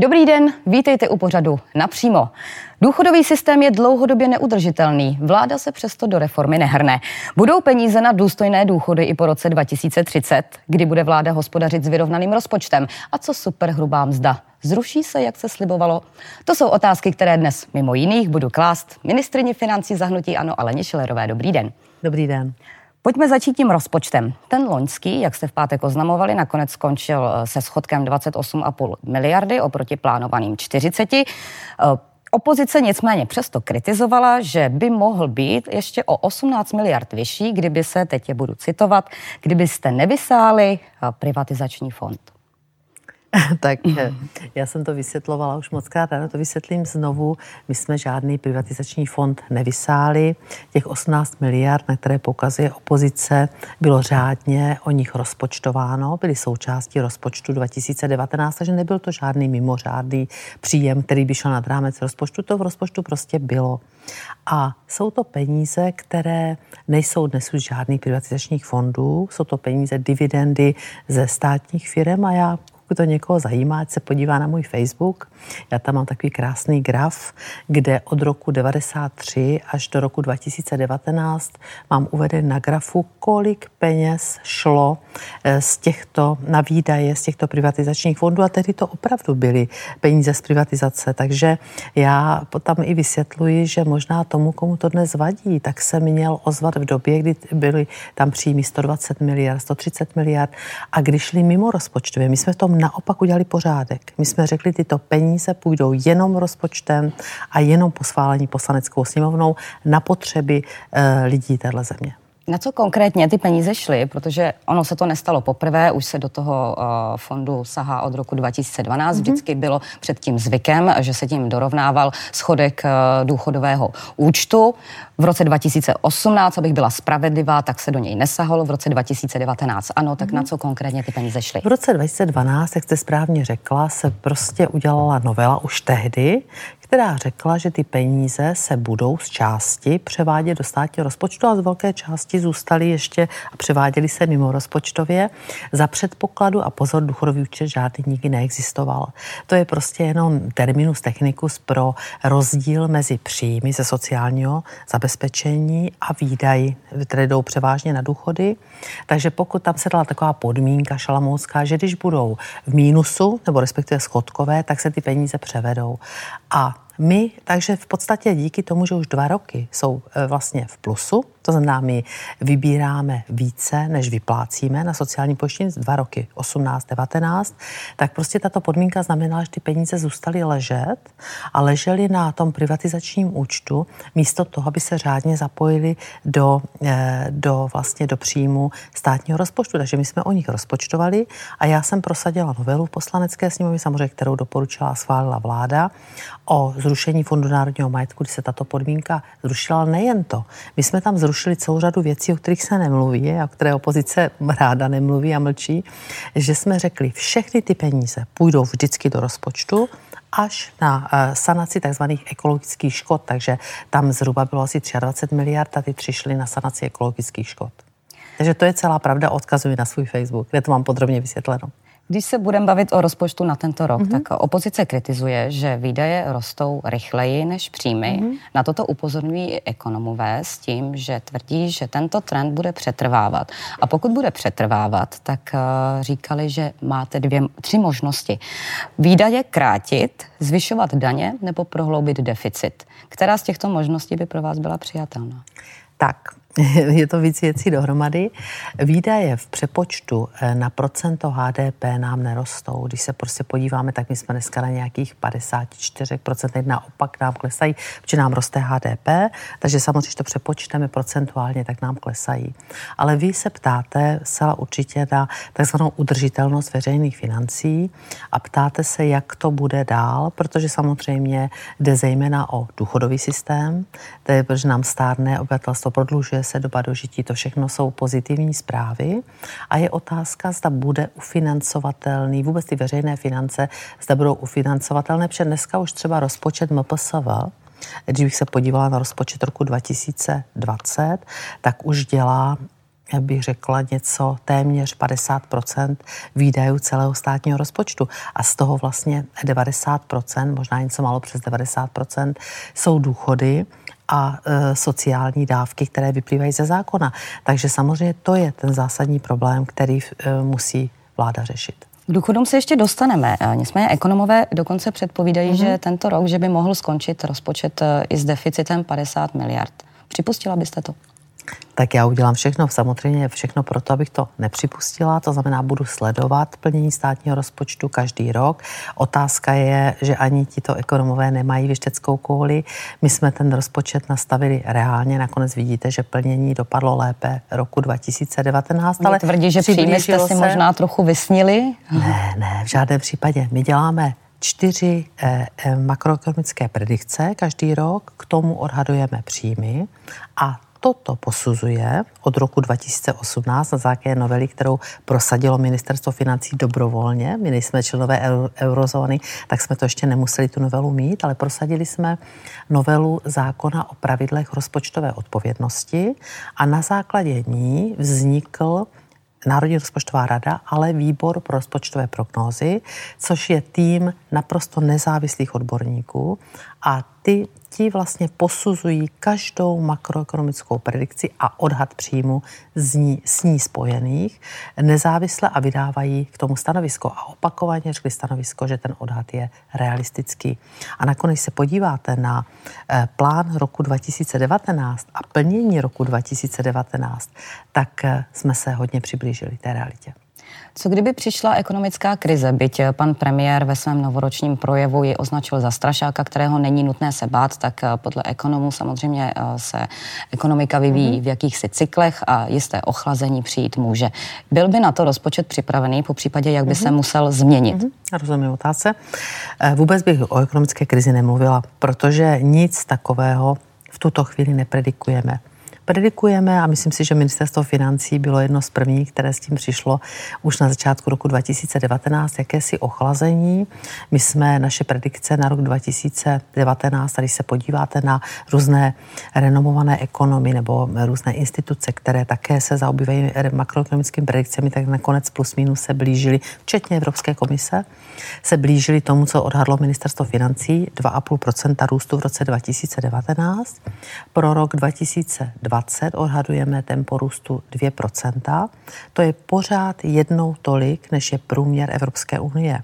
Dobrý den, vítejte u pořadu napřímo. Důchodový systém je dlouhodobě neudržitelný. Vláda se přesto do reformy nehrne. Budou peníze na důstojné důchody i po roce 2030, kdy bude vláda hospodařit s vyrovnaným rozpočtem. A co superhrubá mzda? Zruší se, jak se slibovalo? To jsou otázky, které dnes mimo jiných budu klást ministrině financí zahnutí Ano Aleně Šilerové. Dobrý den. Dobrý den. Pojďme začít tím rozpočtem. Ten loňský, jak jste v pátek oznamovali, nakonec skončil eh, se schodkem 28,5 miliardy oproti plánovaným 40. Eh, opozice nicméně přesto kritizovala, že by mohl být ještě o 18 miliard vyšší, kdyby se, teď je budu citovat, kdybyste nevysáli eh, privatizační fond. tak eh, já jsem to vysvětlovala už moc krát, ale to vysvětlím znovu. My jsme žádný privatizační fond nevysáli. Těch 18 miliard, na které pokazuje opozice, bylo řádně o nich rozpočtováno, byly součástí rozpočtu 2019, takže nebyl to žádný mimořádný příjem, který by šel nad rámec rozpočtu. To v rozpočtu prostě bylo. A jsou to peníze, které nejsou dnes už žádných privatizačních fondů, jsou to peníze dividendy ze státních firm a já pokud to někoho zajímá, ať se podívá na můj Facebook. Já tam mám takový krásný graf, kde od roku 93 až do roku 2019 mám uveden na grafu, kolik peněz šlo eh, z těchto, na výdaje z těchto privatizačních fondů a tedy to opravdu byly peníze z privatizace. Takže já tam i vysvětluji, že možná tomu, komu to dnes vadí, tak se měl ozvat v době, kdy byly tam příjmy 120 miliard, 130 miliard a když šli mimo rozpočtově, my jsme v tom naopak udělali pořádek. My jsme řekli, tyto peníze půjdou jenom rozpočtem a jenom po schválení poslaneckou sněmovnou na potřeby e, lidí téhle země. Na co konkrétně ty peníze šly? Protože ono se to nestalo poprvé, už se do toho uh, fondu sahá od roku 2012. Mm-hmm. Vždycky bylo předtím zvykem, že se tím dorovnával schodek uh, důchodového účtu. V roce 2018, abych byla spravedlivá, tak se do něj nesahalo. V roce 2019 ano, tak mm-hmm. na co konkrétně ty peníze šly? V roce 2012, jak jste správně řekla, se prostě udělala novela už tehdy, která řekla, že ty peníze se budou z části převádět do státního rozpočtu a z velké části zůstaly ještě a převáděly se mimo rozpočtově za předpokladu a pozor, důchodový účet žádný nikdy neexistoval. To je prostě jenom terminus technicus pro rozdíl mezi příjmy ze sociálního zabezpečení a výdaji, které jdou převážně na důchody. Takže pokud tam se dala taková podmínka šalamounská, že když budou v mínusu nebo respektive schodkové, tak se ty peníze převedou. A my, takže v podstatě díky tomu, že už dva roky jsou e, vlastně v plusu, to znamená, my vybíráme více, než vyplácíme na sociální pojištění, dva roky, 18, 19, tak prostě tato podmínka znamenala, že ty peníze zůstaly ležet a ležely na tom privatizačním účtu, místo toho, aby se řádně zapojili do, e, do vlastně do příjmu státního rozpočtu. Takže my jsme o nich rozpočtovali a já jsem prosadila novelu v poslanecké sněmovně, samozřejmě, kterou doporučila a schválila vláda, o zrušení Fondu národního majetku, kdy se tato podmínka zrušila, ale nejen to. My jsme tam zrušili celou řadu věcí, o kterých se nemluví a o které opozice ráda nemluví a mlčí, že jsme řekli, všechny ty peníze půjdou vždycky do rozpočtu, až na uh, sanaci tzv. ekologických škod, takže tam zhruba bylo asi 23 miliard a ty tři šly na sanaci ekologických škod. Takže to je celá pravda, odkazuji na svůj Facebook, kde to mám podrobně vysvětleno. Když se budeme bavit o rozpočtu na tento rok, mm-hmm. tak opozice kritizuje, že výdaje rostou rychleji než příjmy. Mm-hmm. Na toto upozorňují i ekonomové s tím, že tvrdí, že tento trend bude přetrvávat. A pokud bude přetrvávat, tak uh, říkali, že máte dvě, tři možnosti. Výdaje krátit, zvyšovat daně nebo prohloubit deficit. Která z těchto možností by pro vás byla přijatelná? Tak, je to víc věcí dohromady. Výdaje v přepočtu eh, na procento HDP nám nerostou. Když se prostě podíváme, tak my jsme dneska na nějakých 54%, naopak nám klesají, protože nám roste HDP, takže samozřejmě, když to přepočteme procentuálně, tak nám klesají. Ale vy se ptáte zcela určitě na takzvanou udržitelnost veřejných financí a ptáte se, jak to bude dál, protože samozřejmě jde zejména o důchodový systém, to je, protože nám stárné obyvatelstvo prodlužuje se doba dožití, to všechno jsou pozitivní zprávy. A je otázka, zda bude ufinancovatelný, vůbec ty veřejné finance, zda budou ufinancovatelné, protože dneska už třeba rozpočet MPSV, když bych se podívala na rozpočet roku 2020, tak už dělá bych řekla, něco téměř 50% výdajů celého státního rozpočtu. A z toho vlastně 90% možná něco málo přes 90% jsou důchody a e, sociální dávky, které vyplývají ze zákona. Takže samozřejmě to je ten zásadní problém, který e, musí vláda řešit. K důchodům se ještě dostaneme. E, nicméně ekonomové dokonce předpovídají, mm-hmm. že tento rok, že by mohl skončit rozpočet i s deficitem 50 miliard. Připustila byste to? Tak já udělám všechno, samozřejmě všechno pro to, abych to nepřipustila. To znamená, budu sledovat plnění státního rozpočtu každý rok. Otázka je, že ani tito ekonomové nemají věšteckou kouli. My jsme ten rozpočet nastavili reálně. Nakonec vidíte, že plnění dopadlo lépe roku 2019. Ale tvrdí, že příjmy jste si se... možná trochu vysnili? Ne, ne, v žádném případě. My děláme čtyři eh, eh, makroekonomické predikce každý rok, k tomu odhadujeme příjmy a toto posuzuje od roku 2018 na základě novely, kterou prosadilo ministerstvo financí dobrovolně. My nejsme členové eurozóny, tak jsme to ještě nemuseli tu novelu mít, ale prosadili jsme novelu zákona o pravidlech rozpočtové odpovědnosti a na základě ní vznikl Národní rozpočtová rada, ale výbor pro rozpočtové prognózy, což je tým naprosto nezávislých odborníků a ty ti vlastně posuzují každou makroekonomickou predikci a odhad příjmu z ní, s ní spojených nezávisle a vydávají k tomu stanovisko. A opakovaně řekli stanovisko, že ten odhad je realistický. A nakonec se podíváte na eh, plán roku 2019 a plnění roku 2019, tak eh, jsme se hodně přiblížili té realitě. Co kdyby přišla ekonomická krize, byť pan premiér ve svém novoročním projevu ji označil za strašáka, kterého není nutné se bát, tak eh, podle ekonomů samozřejmě eh, se ekonomika vyvíjí mm-hmm. v jakýchsi cyklech a jisté ochlazení přijít může. Byl by na to rozpočet připravený, po případě, jak by se musel změnit? Mm-hmm. Rozumím otázce. Eh, vůbec bych o ekonomické krizi nemluvila, protože nic takového v tuto chvíli nepredikujeme predikujeme a myslím si, že ministerstvo financí bylo jedno z prvních, které s tím přišlo už na začátku roku 2019, jakési ochlazení. My jsme naše predikce na rok 2019, tady se podíváte na různé renomované ekonomy nebo různé instituce, které také se zaobývají makroekonomickými predikcemi, tak nakonec plus minus se blížili, včetně Evropské komise, se blížili tomu, co odhadlo ministerstvo financí, 2,5% růstu v roce 2019. Pro rok 2020 2020 odhadujeme tempo růstu 2%. To je pořád jednou tolik, než je průměr Evropské unie.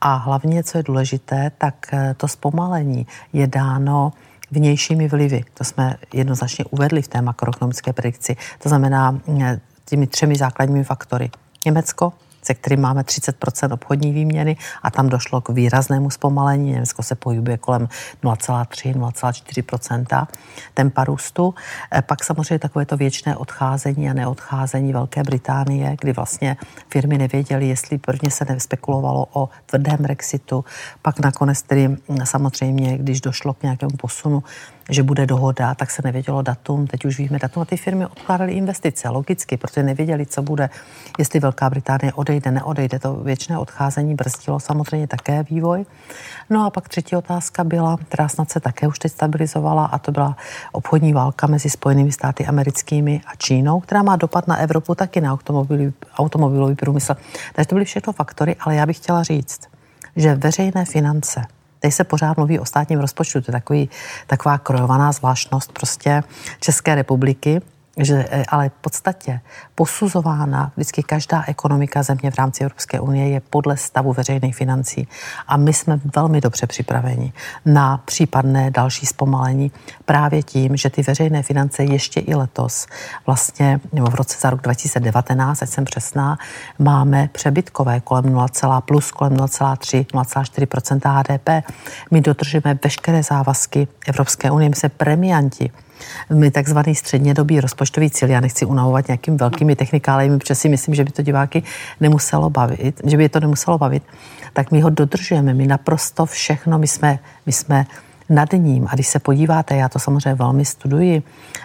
A hlavně, co je důležité, tak eh, to zpomalení je dáno vnějšími vlivy. To jsme jednoznačně uvedli v té makroekonomické predikci. To znamená eh, těmi třemi základními faktory. Německo, se kterým máme 30% obchodní výměny a tam došlo k výraznému zpomalení. Německo se pohybuje kolem 0,3-0,4 tempa růstu. E, pak samozřejmě takové to věčné odcházení a neodcházení Velké Británie, kdy vlastně firmy nevěděly, jestli prvně se nespekulovalo o tvrdém Brexitu, pak nakonec tedy samozřejmě, když došlo k nějakému posunu že bude dohoda, tak se nevědělo datum, teď už víme datum a ty firmy odkládaly investice, logicky, protože nevěděli, co bude, jestli Velká Británie odejde, neodejde. To věčné odcházení brzdilo samozřejmě také vývoj. No a pak třetí otázka byla, která snad se také už teď stabilizovala, a to byla obchodní válka mezi Spojenými státy americkými a Čínou, která má dopad na Evropu taky na automobilový, automobilový průmysl. Takže to byly všechno faktory, ale já bych chtěla říct, že veřejné finance Teď se pořád mluví o státním rozpočtu, to je takový, taková krojovaná zvláštnost prostě České republiky, že eh, ale v podstatě posuzována vždycky každá ekonomika země v rámci Evropské unie je podle stavu veřejných financí. A my jsme velmi dobře připraveni na případné další zpomalení právě tím, že ty veřejné finance ještě i letos, vlastně v roce za rok 2019, ať jsem přesná, máme přebytkové kolem 0, plus kolem 0,3, 0,4% HDP. My dodržujeme veškeré závazky Evropské unie, my jsme premianti my takzvaný střednědobý rozpočtový cíl, já nechci unavovat nějakým velkými technikálemi, protože si myslím, že by to diváky nemuselo bavit, že by je to nemuselo bavit, tak my ho dodržujeme, my naprosto všechno, my jsme, my jsme nad ním. A když se podíváte, já to samozřejmě velmi studuji,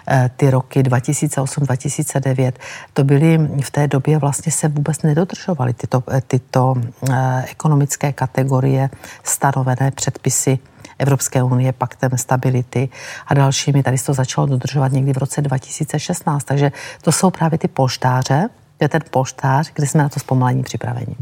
eh, ty roky 2008-2009, to byly v té době vlastně se vůbec nedodržovaly tyto, eh, tyto eh, ekonomické kategorie stanovené předpisy Evropské unie, paktem stability a dalšími. Tady se to začalo dodržovat někdy v roce 2016. Takže to jsou právě ty polštáře, to je ten polštář, kde jsme na to zpomalení připraveni.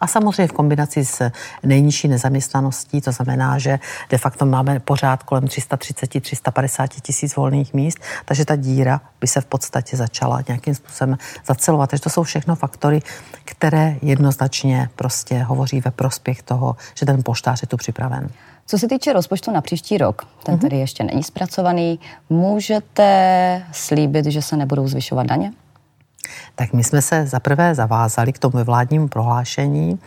A samozřejmě v kombinaci s nejnižší nezaměstnaností, to znamená, že de facto máme pořád kolem 330-350 tisíc volných míst, takže ta díra by se v podstatě začala nějakým způsobem zacelovat. Takže to jsou všechno faktory, které jednoznačně prostě hovoří ve prospěch toho, že ten poštář je tu připraven. Co se týče rozpočtu na příští rok, ten mhm. tady ještě není zpracovaný, můžete slíbit, že se nebudou zvyšovat daně? Tak my jsme se zaprvé zavázali k tomu vládnímu prohlášení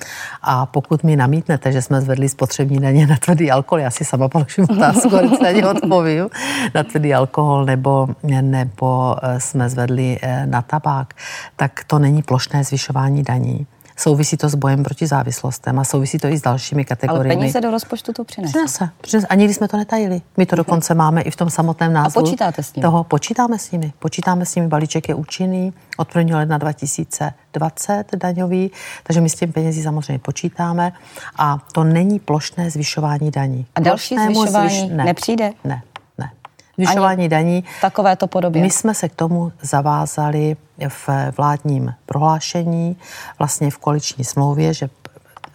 a pokud mi namítnete, že jsme zvedli spotřební daně na tvrdý alkohol, já si sama položím otázku, ale ani odpovím, na tvrdý alkohol nebo, nebo eh, jsme zvedli eh, na tabák, tak to není plošné zvyšování daní. Souvisí to s bojem proti závislostem a souvisí to i s dalšími kategoriemi. Ale peníze do rozpočtu to přinese. Přinese. přinese. A nikdy jsme to netajili. My to dokonce máme i v tom samotném názvu. A počítáte s nimi? Toho počítáme s nimi. Počítáme s nimi. Balíček je účinný od 1. ledna 2020 daňový, takže my s tím penězí samozřejmě počítáme a to není plošné zvyšování daní. A další Plošnému zvyšování zvyš... ne. nepřijde? Ne, ne. Zvyšování daní. Takovéto podobě. My jsme se k tomu zavázali v vládním prohlášení, vlastně v koaliční smlouvě, že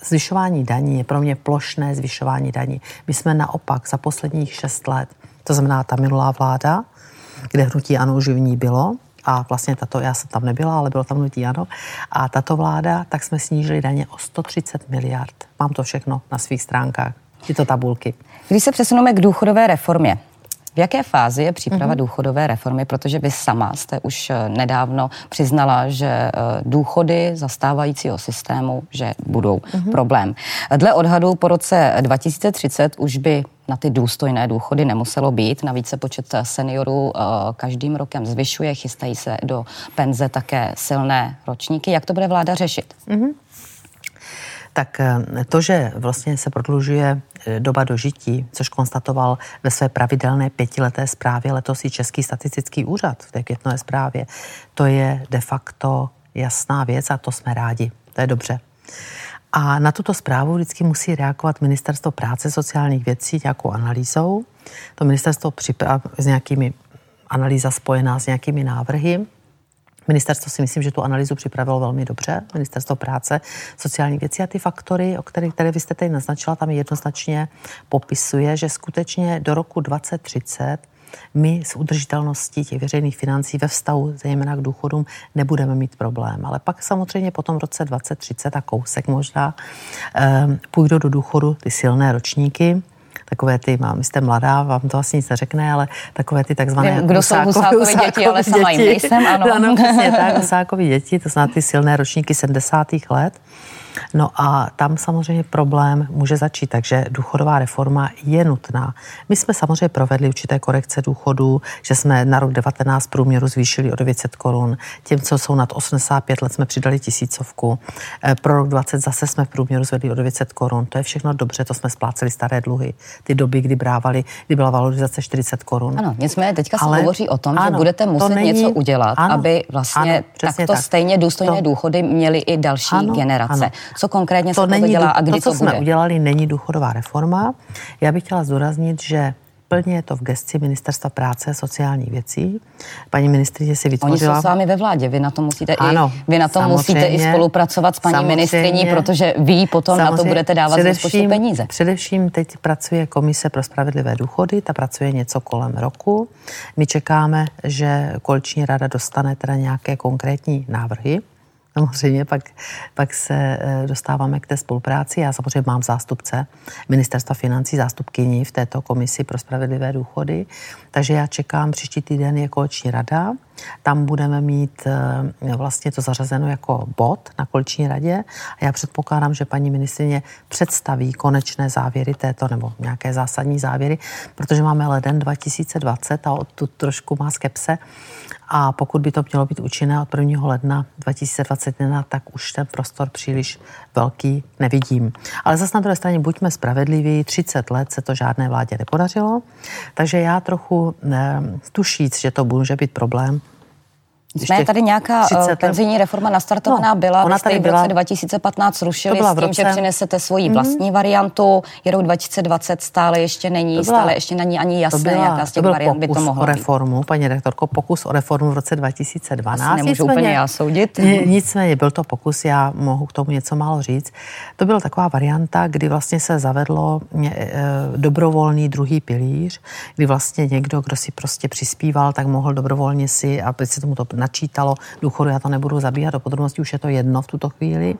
zvyšování daní je pro mě plošné zvyšování daní. My jsme naopak za posledních šest let, to znamená ta minulá vláda, kde hnutí ano už v ní bylo, a vlastně tato, já jsem tam nebyla, ale bylo tam hnutí ano, a tato vláda, tak jsme snížili daně o 130 miliard. Mám to všechno na svých stránkách, tyto tabulky. Když se přesuneme k důchodové reformě, v jaké fázi je příprava mm-hmm. důchodové reformy? Protože vy sama jste už eh, nedávno přiznala, že eh, důchody zastávajícího systému, že budou mm-hmm. problém. Dle odhadu po roce 2030 už by na ty důstojné důchody nemuselo být. Navíc se počet seniorů eh, každým rokem zvyšuje, chystají se do penze také silné ročníky. Jak to bude vláda řešit? Mm-hmm tak eh, to, že vlastně se prodlužuje eh, doba dožití, což konstatoval ve své pravidelné pětileté zprávě letos i Český statistický úřad v té květnové zprávě, to je de facto jasná věc a to jsme rádi. To je dobře. A na tuto zprávu vždycky musí reagovat Ministerstvo práce sociálních věcí nějakou analýzou. To ministerstvo připraví s nějakými analýza spojená s nějakými návrhy Ministerstvo si myslím, že tu analýzu připravilo velmi dobře. Ministerstvo práce, sociální věci a ty faktory, o kterých, které vy jste tady naznačila, tam jednoznačně popisuje, že skutečně do roku 2030 my s udržitelností těch veřejných financí ve vztahu zejména k důchodům nebudeme mít problém. Ale pak samozřejmě potom v roce 2030 a kousek možná eh, půjdou do důchodu ty silné ročníky, takové ty, mám, jste mladá, vám to vlastně nic neřekne, ale takové ty takzvané kdo jsou Husákovi děti, ale sama jim nejsem, ano. ano, přesně tak, Husákovi děti, to znamená ty silné ročníky 70. let. No a tam samozřejmě problém může začít, takže důchodová reforma je nutná. My jsme samozřejmě provedli určité korekce důchodů, že jsme na rok 19 průměru zvýšili o 900 korun. Těm, co jsou nad 85 let, jsme přidali tisícovku. Eh, pro rok 20 zase jsme v průměru zvedli o 900 korun. To je všechno dobře, to jsme spláceli staré dluhy. Ty doby, kdy brávali, kdy byla valorizace 40 korun. Ano, nicméně teďka Ale, se hovoří o tom, ano, že budete muset není, něco udělat, ano, aby vlastně ano, takto tak. stejně důstojné to, důchody měly i další ano, generace. Ano. Co konkrétně to se není, to dělá a kdy to, co to jsme bude? udělali, není důchodová reforma. Já bych chtěla zdůraznit, že plně je to v gesci Ministerstva práce a sociálních věcí. Paní ministrině si vytvořila... Oni jsou s vámi ve vládě, vy na to musíte ano, i, vy na to musíte i spolupracovat s paní ministriní, protože vy potom na to budete dávat z rozpočtu peníze. Především teď pracuje Komise pro spravedlivé důchody, ta pracuje něco kolem roku. My čekáme, že koaliční rada dostane teda nějaké konkrétní návrhy samozřejmě pak, pak se eh, dostáváme k té spolupráci. Já samozřejmě mám zástupce ministerstva financí, zástupkyni v této komisi pro spravedlivé důchody, takže já čekám, příští týden je koleční rada, tam budeme mít eh, vlastně to zařazeno jako bod na koleční radě a já předpokládám, že paní ministrině představí konečné závěry této nebo nějaké zásadní závěry, protože máme leden 2020 a tu trošku má skepse, a pokud by to mělo být účinné od 1. ledna 2021, tak už ten prostor příliš velký nevidím. Ale zase na druhé straně buďme spravedliví, 30 let se to žádné vládě nepodařilo, takže já trochu ne, tušíc, že to může být problém, Nicméně tady nějaká 30, penzijní reforma nastartovaná no, byla, ona tady v roce 2015 rušili s tím, roce... že přinesete svoji vlastní mm-hmm. variantu, je rok 2020 stále ještě není, byla, stále ještě není ani jasné, byla, jaká z těch variant by to mohlo o reformu, paní rektorko, pokus o reformu v roce 2012. Asi nemůžu nicméně, úplně já soudit. Nicméně byl to pokus, já mohu k tomu něco málo říct. To byla taková varianta, kdy vlastně se zavedlo e, dobrovolný druhý pilíř, kdy vlastně někdo, kdo si prostě přispíval, tak mohl dobrovolně si, aby se tomu to načítalo důchodu, já to nebudu zabíhat do podrobností, už je to jedno v tuto chvíli.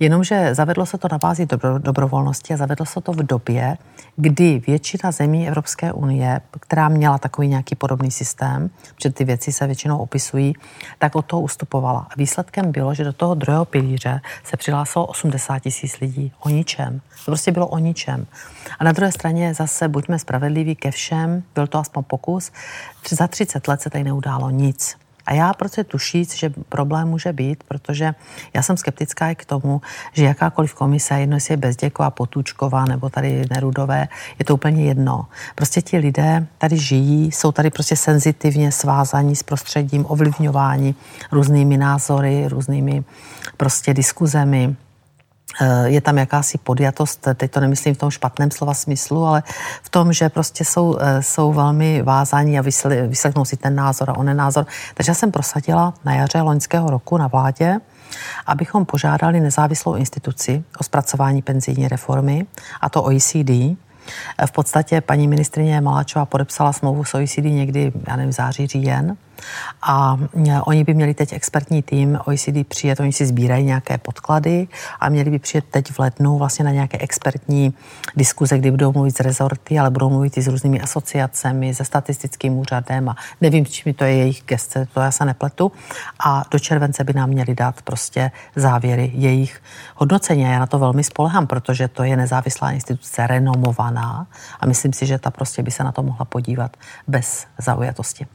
Jenomže zavedlo se to na bázi dobro, dobrovolnosti a zavedlo se to v době, kdy většina zemí Evropské unie, která měla takový nějaký podobný systém, protože ty věci se většinou opisují, tak od toho ustupovala. Výsledkem bylo, že do toho druhého pilíře se přihlásilo 80 tisíc lidí. O ničem. To prostě bylo o ničem. A na druhé straně zase buďme spravedliví ke všem, byl to aspoň pokus. Za 30 let se tady neudálo nic. A já prostě tušíc, že problém může být, protože já jsem skeptická i k tomu, že jakákoliv komise, jedno jestli je Bezděková, Potůčková nebo tady Nerudové, je to úplně jedno. Prostě ti lidé tady žijí, jsou tady prostě senzitivně svázaní s prostředím, ovlivňováni různými názory, různými prostě diskuzemi je tam jakási podjatost, teď to nemyslím v tom špatném slova smyslu, ale v tom, že prostě jsou, eh, jsou velmi vázaní a vyslechnou si ten názor a onen názor. Takže já jsem prosadila na jaře loňského roku na vládě, abychom požádali nezávislou instituci o zpracování penzijní reformy, a to OECD, v podstatě paní ministrině Maláčová podepsala smlouvu s OECD někdy, já nevím, září, říjen. A e, oni by měli teď expertní tým OECD přijet, oni si sbírají nějaké podklady a měli by přijet teď v lednu vlastně na nějaké expertní diskuze, kdy budou mluvit s rezorty, ale budou mluvit i s různými asociacemi, se statistickým úřadem a nevím, čím to je jejich geste, to já se nepletu. A do července by nám měli dát prostě závěry jejich hodnocení. A já na to velmi spolehám, protože to je nezávislá instituce, renomovaná a myslím si, že ta prostě by se na to mohla podívat bez zaujatosti.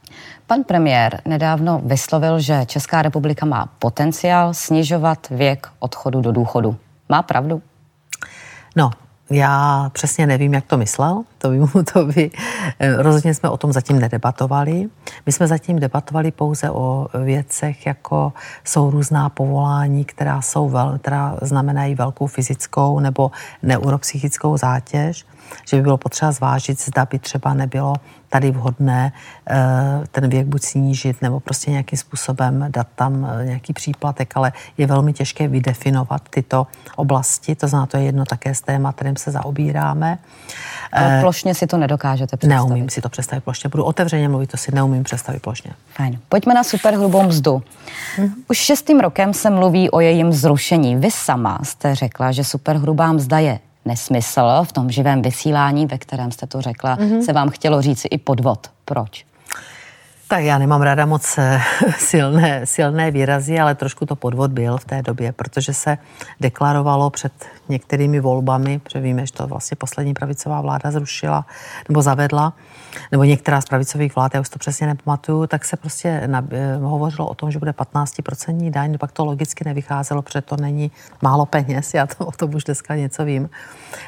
Pan premiér nedávno vyslovil, že Česká republika má potenciál snižovat věk odchodu do důchodu. Má pravdu? No, já přesně nevím, jak to myslel. To by, to by, eh, rozhodně jsme o tom zatím nedebatovali. My jsme zatím debatovali pouze o věcech, jako jsou různá povolání, která, jsou vel, která znamenají velkou fyzickou nebo neuropsychickou zátěž že by bylo potřeba zvážit, zda by třeba nebylo tady vhodné eh, ten věk buď snížit nebo prostě nějakým způsobem dát tam eh, nějaký příplatek, ale je velmi těžké vydefinovat tyto oblasti, to znamená, to je jedno také z téma, kterým se zaobíráme. Ale eh, plošně si to nedokážete představit. Neumím si to představit plošně. Budu otevřeně mluvit, to si neumím představit plošně. Fajn. Pojďme na superhrubou mzdu. Hmm. Už šestým rokem se mluví o jejím zrušení. Vy sama jste řekla, že superhrubá mzda je nesmysl v tom živém vysílání, ve kterém jste to řekla, mm-hmm. se vám chtělo říct i podvod. Proč? Tak já nemám ráda moc eh, silné, silné výrazy, ale trošku to podvod byl v té době, protože se deklarovalo před některými volbami, protože víme, že to vlastně poslední pravicová vláda zrušila nebo zavedla, nebo některá z pravicových vlád, já už to přesně nepamatuju, tak se prostě eh, hovořilo o tom, že bude 15% daň, pak to logicky nevycházelo, protože to není málo peněz, já to, o tom už dneska něco vím.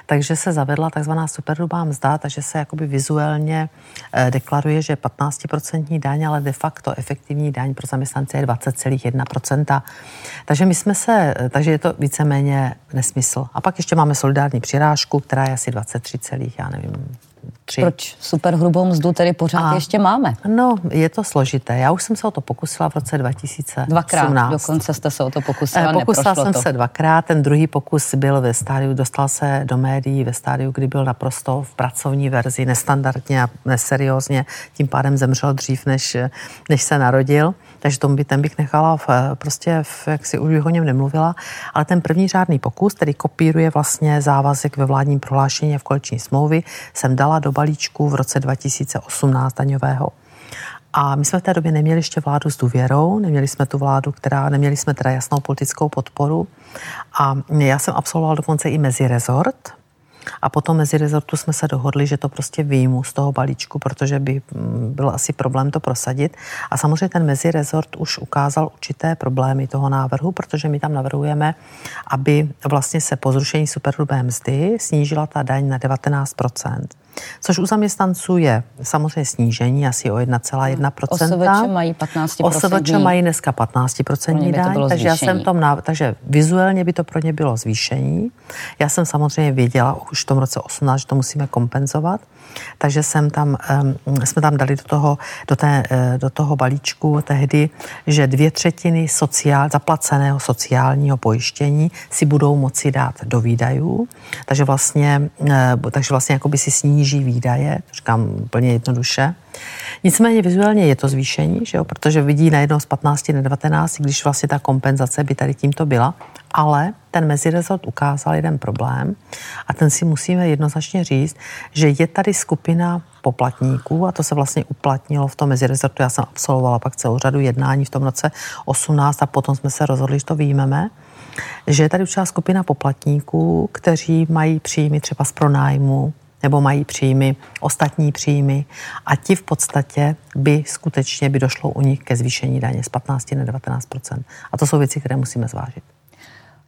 Takže se zavedla takzvaná superhrubá mzda, takže se jakoby vizuálně eh, deklaruje, že 15% daň, ale de facto efektivní daň pro zaměstnance je 20,1%. Takže my jsme se, eh, takže je to víceméně nesmysl. A pak ještě máme solidární přirážku, která je asi 23, já nevím, tři. Proč superhrubou mzdu tedy pořád a, ještě máme? No, je to složité. Já už jsem se o to pokusila v roce 2018. Dvakrát dokonce jste se o to pokusila, eh, Pokusila jsem to. se dvakrát. Ten druhý pokus byl ve stádiu, dostal se do médií ve stádiu, kdy byl naprosto v pracovní verzi, nestandardně a neseriózně. Tím pádem zemřel dřív, než, než se narodil takže tomu by ten bych nechala v, prostě, v, jak si už o něm nemluvila, ale ten první řádný pokus, který kopíruje vlastně závazek ve vládním prohlášení a v koleční smlouvy, jsem dala do balíčku v roce 2018 daňového. A my jsme v té době neměli ještě vládu s důvěrou, neměli jsme tu vládu, která, neměli jsme teda jasnou politickou podporu. A já jsem absolvoval dokonce i mezirezort, a potom mezi rezortu jsme se dohodli, že to prostě výjmu z toho balíčku, protože by mm, byl asi problém to prosadit. A samozřejmě ten mezirezort už ukázal určité problémy toho návrhu, protože my tam navrhujeme, aby vlastně se po zrušení superhrubé mzdy snížila ta daň na 19 což u zaměstnanců je samozřejmě snížení asi o 1,1%. OSVČ mají 15%. OSVČ mají dneska 15% daň, takže já jsem tom, takže vizuálně by to pro ně bylo zvýšení. Já jsem samozřejmě věděla už v tom roce 18, že to musíme kompenzovat, takže jsem tam, jsme tam dali do toho, do, té, eh, do toho balíčku tehdy, že dvě třetiny sociál, zaplaceného sociálního pojištění si budou moci dát do výdajů, takže vlastně, eh, takže vlastně jakoby si sníží výdaje, říkám úplně jednoduše. Nicméně vizuálně je to zvýšení, že jo, protože vidí najednou z 15 na 19, když vlastně ta kompenzace by tady tímto byla, ale ten mezirezort ukázal jeden problém a ten si musíme jednoznačně říct, že je tady skupina poplatníků a to se vlastně uplatnilo v tom mezirezortu. Já jsem absolvovala pak celou řadu jednání v tom roce 18 a potom jsme se rozhodli, že to výjmeme že je tady určitá skupina poplatníků, kteří mají příjmy třeba z pronájmu, nebo mají příjmy, ostatní příjmy a ti v podstatě by skutečně by došlo u nich ke zvýšení daně z 15 na 19% A to jsou věci, které musíme zvážit.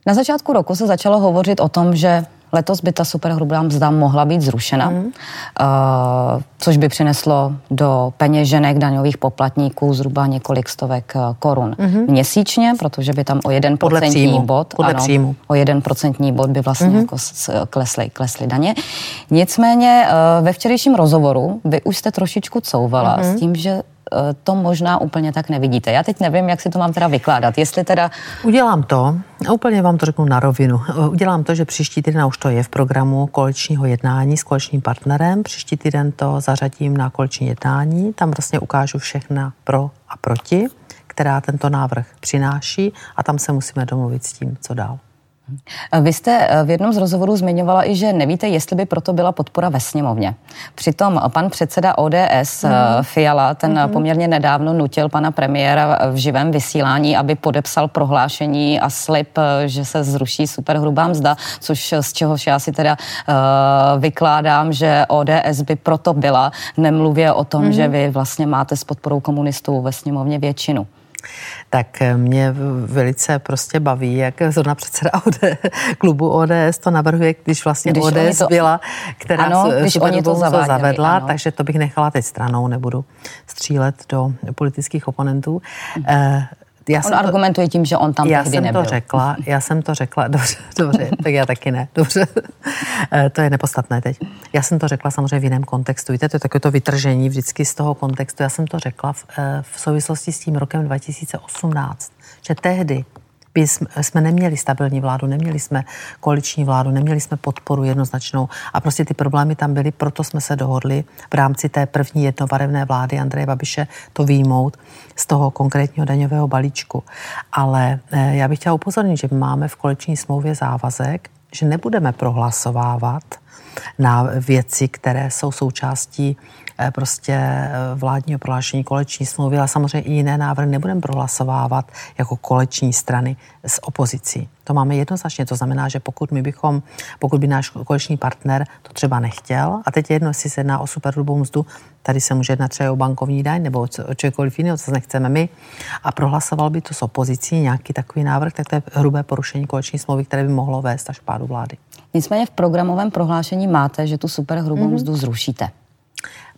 Na začátku roku se začalo hovořit o tom, že letos by ta superhrubá mzda mohla být zrušena, mm. uh, což by přineslo do peněženek daňových poplatníků zhruba několik stovek eh, korun mm-hmm. měsíčně, protože by tam o jeden procentní bod, podle ano, příjmu. o jeden procentní bod by vlastně mm-hmm. jako klesly, klesly daně. Nicméně uh, ve včerejším rozhovoru vy už jste trošičku couvala mm-hmm. s tím, že to možná úplně tak nevidíte. Já teď nevím, jak si to mám teda vykládat. Jestli teda... Udělám to, úplně vám to řeknu na rovinu. Eh, udělám to, že příští týden už to je v programu koaličního jednání s koaličním partnerem. Příští týden to zařadím na koaliční jednání. Tam vlastně ukážu všechna pro a proti, která tento návrh přináší a tam se musíme domluvit s tím, co dál. Vy jste eh, v jednom z rozhovorů zmiňovala i, že nevíte, jestli by proto byla podpora ve sněmovně. Přitom pan předseda ODS mm. Fiala, ten mm. poměrně nedávno nutil pana premiéra v živém vysílání, aby podepsal prohlášení a slib, eh, že se zruší superhrubá mzda, což z čehož já si teda uh, vykládám, že ODS by proto byla, nemluvě o tom, mm. že vy vlastně máte s podporou komunistů ve sněmovně většinu tak mě velice prostě baví, jak zrovna předseda OD, klubu ODS to navrhuje, když vlastně když ODS to, byla, která ano, když oni to zaváděli, zavedla, ano. takže to bych nechala teď stranou, nebudu střílet do politických oponentů. Hmm já on argumentuje to, tím, že on tam já jsem nebyl. to řekla, já jsem to řekla, dobře, dobře, tak já taky ne, dobře, eh, to je nepodstatné teď. Já jsem to řekla samozřejmě v jiném kontextu, víte, to je takové to vytržení vždycky z toho kontextu. Já jsem to řekla v, eh, v souvislosti s tím rokem 2018, že tehdy by jsme neměli stabilní vládu, neměli jsme koaliční vládu, neměli jsme podporu jednoznačnou a prostě ty problémy tam byly, proto jsme se dohodli v rámci té první jednobarevné vlády Andreje Babiše to výjmout z toho konkrétního daňového balíčku. Ale eh, já bych chtěla upozornit, že máme v koaliční smlouvě závazek, že nebudeme prohlasovávat na věci, které jsou součástí prostě eh, vládního prohlášení koleční smlouvy, ale samozřejmě i jiné návrhy nebudeme prohlasovávat jako koleční strany s opozicí. To máme jednoznačně, to znamená, že pokud my bychom, pokud by náš koleční partner to třeba nechtěl, a teď je jedno, jestli se jedná o superhrubou mzdu, tady se může jednat třeba o bankovní daň nebo o čekoliv jiného, co nechceme my, a prohlasoval by to s opozicí nějaký takový návrh, tak to je hrubé porušení koleční smlouvy, které by mohlo vést až pádu vlády. Nicméně v programovém prohlášení máte, že tu superhrubou mm-hmm. mzdu zrušíte.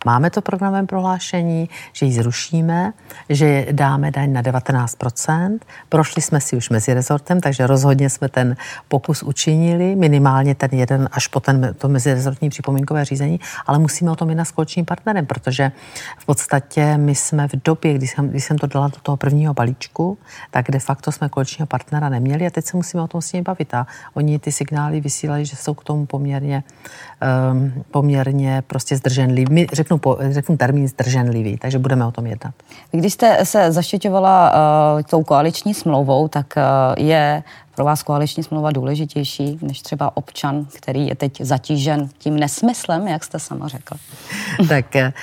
Máme to programovém prohlášení, že ji zrušíme, že dáme daň na 19%. Prošli jsme si už mezi rezortem, takže rozhodně jsme ten pokus učinili, minimálně ten jeden až po ten, to mezirezortní připomínkové řízení, ale musíme o tom jednat s koaličním partnerem, protože v podstatě my jsme v době, kdy jsem, když jsem to dala do toho prvního balíčku, tak de facto jsme koaličního partnera neměli a teď se musíme o tom s nimi bavit. A oni ty signály vysílají, že jsou k tomu poměrně, um, poměrně prostě zdrženliví. Řeknu, řeknu, po, řeknu termín zdrženlivý, takže budeme o tom jednat. Když jste se zaštěťovala uh, tou koaliční smlouvou, tak uh, je pro vás koaliční smlouva důležitější než třeba občan, který je teď zatížen tím nesmyslem, jak jste sama řekla? tak eh,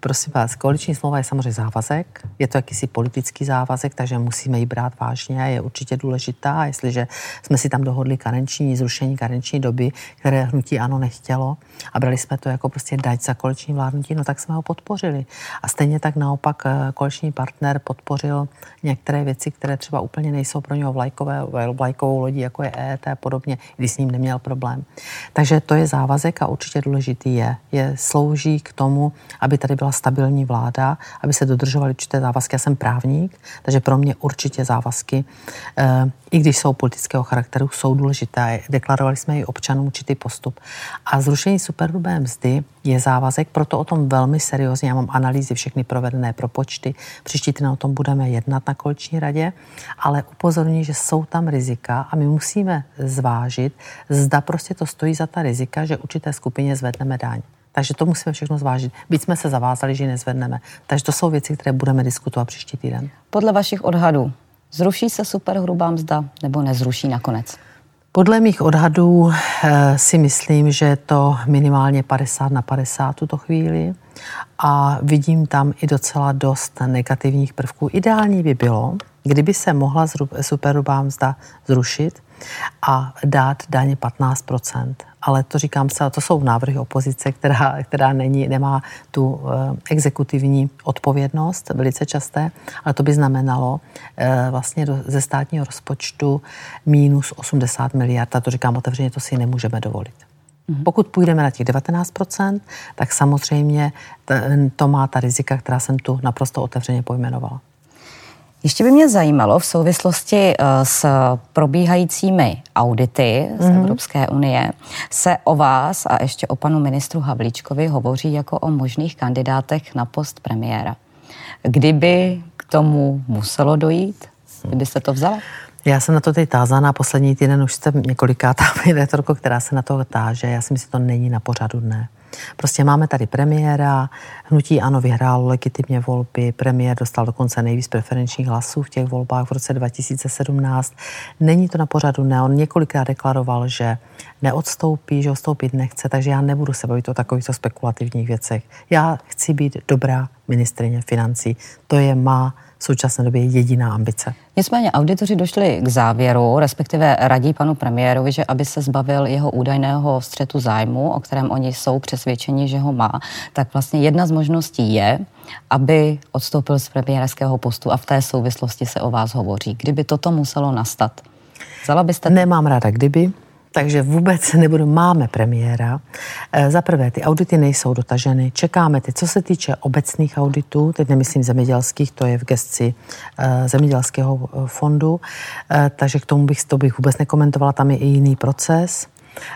prosím vás, koaliční smlouva je samozřejmě závazek, je to jakýsi politický závazek, takže musíme ji brát vážně, je určitě důležitá. Jestliže jsme si tam dohodli karenční, zrušení karenční doby, které hnutí ano nechtělo a brali jsme to jako prostě dať za koaliční vládnutí, no tak jsme ho podpořili. A stejně tak naopak eh, koaliční partner podpořil některé věci, které třeba úplně nejsou pro něho vlajkové vlajkovou lodí, jako je EET a podobně, když s ním neměl problém. Takže to je závazek a určitě důležitý je. Je slouží k tomu, aby tady byla stabilní vláda, aby se dodržovaly určité závazky. Já jsem právník, takže pro mě určitě závazky, eh, i když jsou politického charakteru, jsou důležité. Deklarovali jsme i občanům určitý postup. A zrušení superhrubé mzdy je závazek, proto o tom velmi seriózně. Já mám analýzy všechny provedené pro počty. Příští týden o tom budeme jednat na koleční radě, ale upozorňuji, že jsou tam rizika a my musíme zvážit, zda prostě to stojí za ta rizika, že určité skupině zvedneme daň. Takže to musíme všechno zvážit. Byť jsme se zavázali, že ji nezvedneme. Takže to jsou věci, které budeme diskutovat příští týden. Podle vašich odhadů, zruší se superhrubá mzda nebo nezruší nakonec? Podle mých odhadů e, si myslím, že je to minimálně 50 na 50 tuto chvíli a vidím tam i docela dost negativních prvků. Ideální by bylo, kdyby se mohla superhrubá mzda zrušit a dát daně 15% ale to říkám se, to jsou návrhy opozice, která, která není, nemá tu uh, exekutivní odpovědnost, velice časté, ale to by znamenalo uh, vlastně do, ze státního rozpočtu minus 80 miliard. A to říkám otevřeně, to si nemůžeme dovolit. Mhm. Pokud půjdeme na těch 19%, tak samozřejmě to má ta rizika, která jsem tu naprosto otevřeně pojmenovala. Ještě by mě zajímalo v souvislosti eh, s probíhajícími audity z mm-hmm. Evropské unie se o vás a ještě o panu ministru Havlíčkovi hovoří jako o možných kandidátech na post premiéra. Kdyby k tomu muselo dojít, kdybyste to vzala? Já jsem na to teď tázaná, poslední týden už jste několikátá redaktorko, která se na to táže. Já si myslím, že to není na pořadu dne. Prostě máme tady premiéra, hnutí ano vyhrálo legitimně volby, premiér dostal dokonce nejvíc preferenčních hlasů v těch volbách v roce 2017. Není to na pořadu ne, on několikrát deklaroval, že neodstoupí, že odstoupit nechce, takže já nebudu se bavit o takovýchto spekulativních věcech. Já chci být dobrá ministrině financí. To je má v současné době jediná ambice. Nicméně auditoři došli k závěru, respektive radí panu premiérovi, že aby se zbavil jeho údajného střetu zájmu, o kterém oni jsou přesvědčeni, že ho má, tak vlastně jedna z možností je, aby odstoupil z premiérského postu a v té souvislosti se o vás hovoří. Kdyby toto muselo nastat, vzala byste... Nemám ráda kdyby, takže vůbec nebudu. Máme premiéra. E, za prvé, ty audity nejsou dotaženy. Čekáme ty. Co se týče obecných auditů, teď nemyslím zemědělských, to je v gesci e, zemědělského fondu, e, takže k tomu bych, to bych vůbec nekomentovala, tam je i jiný proces.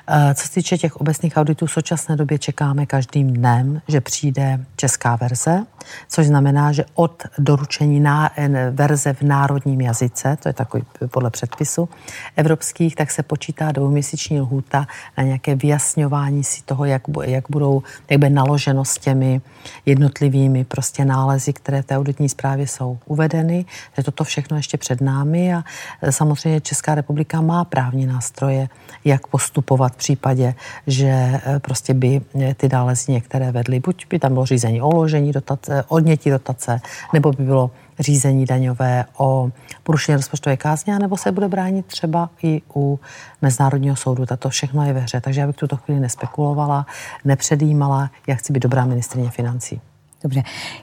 Eh, co se týče těch obecných auditů, v současné době čekáme každým dnem, že přijde česká verze, což znamená, že od doručení na verze v národním jazyce, to je takový podle předpisu evropských, tak se počítá dvouměsíční lhůta na nějaké vyjasňování si toho, jak, jak budou jak bude naloženo s těmi jednotlivými prostě nálezy, které v té auditní zprávě jsou uvedeny. Že toto všechno ještě před námi a eh, samozřejmě Česká republika má právní nástroje, jak postupovat postupovat v případě, že eh, prostě by eh, ty nálezy některé vedly. Buď by tam bylo řízení o uložení dotace, odnětí dotace, nebo by bylo řízení daňové o porušení rozpočtové kázně, nebo se bude bránit třeba i u Mezinárodního soudu. Tato všechno je ve hře, takže já bych tuto chvíli nespekulovala, nepředjímala, jak chci být dobrá ministrině financí. Dobře.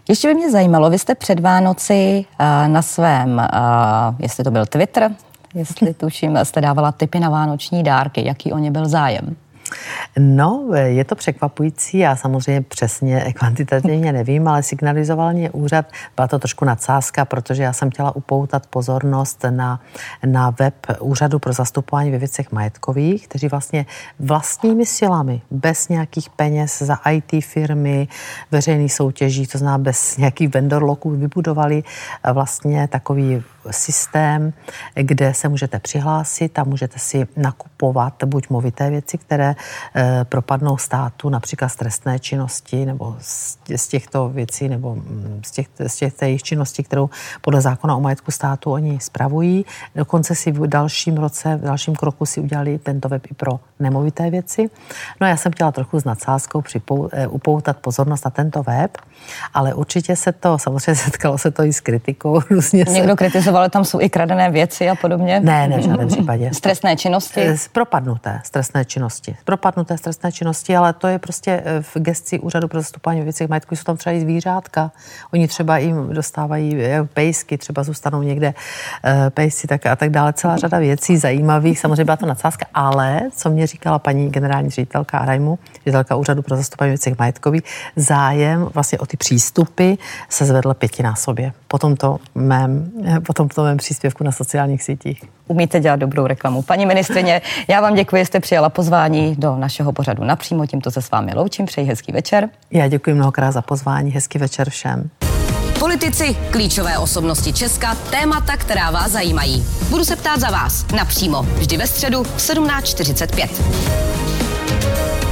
Ještě by mě zajímalo, vy jste před Vánoci uh, na svém, jestli to byl Twitter, jestli tuším, jste dávala typy na vánoční dárky. Jaký o ně byl zájem? No, je to překvapující, já samozřejmě přesně kvantitativně nevím, ale signalizoval mě úřad, byla to trošku nadsázka, protože já jsem chtěla upoutat pozornost na, na web Úřadu pro zastupování ve věcech majetkových, kteří vlastně vlastními silami, bez nějakých peněz za IT firmy, veřejných soutěží, to znamená bez nějakých vendor loků, vybudovali vlastně takový systém, kde se můžete přihlásit a můžete si nakupovat buď movité věci, které propadnou státu, například z trestné činnosti nebo z, těchto věcí nebo mm, z těch, z těch jejich činností, kterou podle zákona o majetku státu oni spravují. Dokonce si v dalším roce, v dalším kroku si udělali tento web i pro nemovité věci. No já jsem chtěla trochu s nadsázkou připou, e, upoutat pozornost na tento web, ale určitě se to, samozřejmě setkalo se to i s kritikou. Někdo kritizoval ale tam jsou i kradené věci a podobně? Ne, ne, v žádném případě. Stresné činnosti? Propadnuté stresné činnosti. Propadnuté té stresné činnosti, ale to je prostě eh, v gesci úřadu pro zastupování věcí majetku, jsou tam třeba i zvířátka. Oni třeba jim dostávají eh, pejsky, třeba zůstanou někde pejsci tak a tak dále. Celá řada věcí zajímavých, samozřejmě byla to nadsázka, ale co mě říkala paní generální ředitelka Arajmu, ředitelka úřadu pro zastupování věcí majetkových, zájem vlastně o ty přístupy se zvedl pětinásobě po tomto mém, po tomto mém příspěvku na sociálních sítích. Umíte dělat dobrou reklamu. Paní ministrině, já vám děkuji, že jste přijala pozvání do našeho pořadu napřímo. Tímto se s vámi loučím. Přeji hezký večer. Já děkuji mnohokrát za pozvání. Hezký večer všem. Politici, klíčové osobnosti Česka, témata, která vás zajímají. Budu se ptát za vás napřímo, vždy ve středu v 17.45.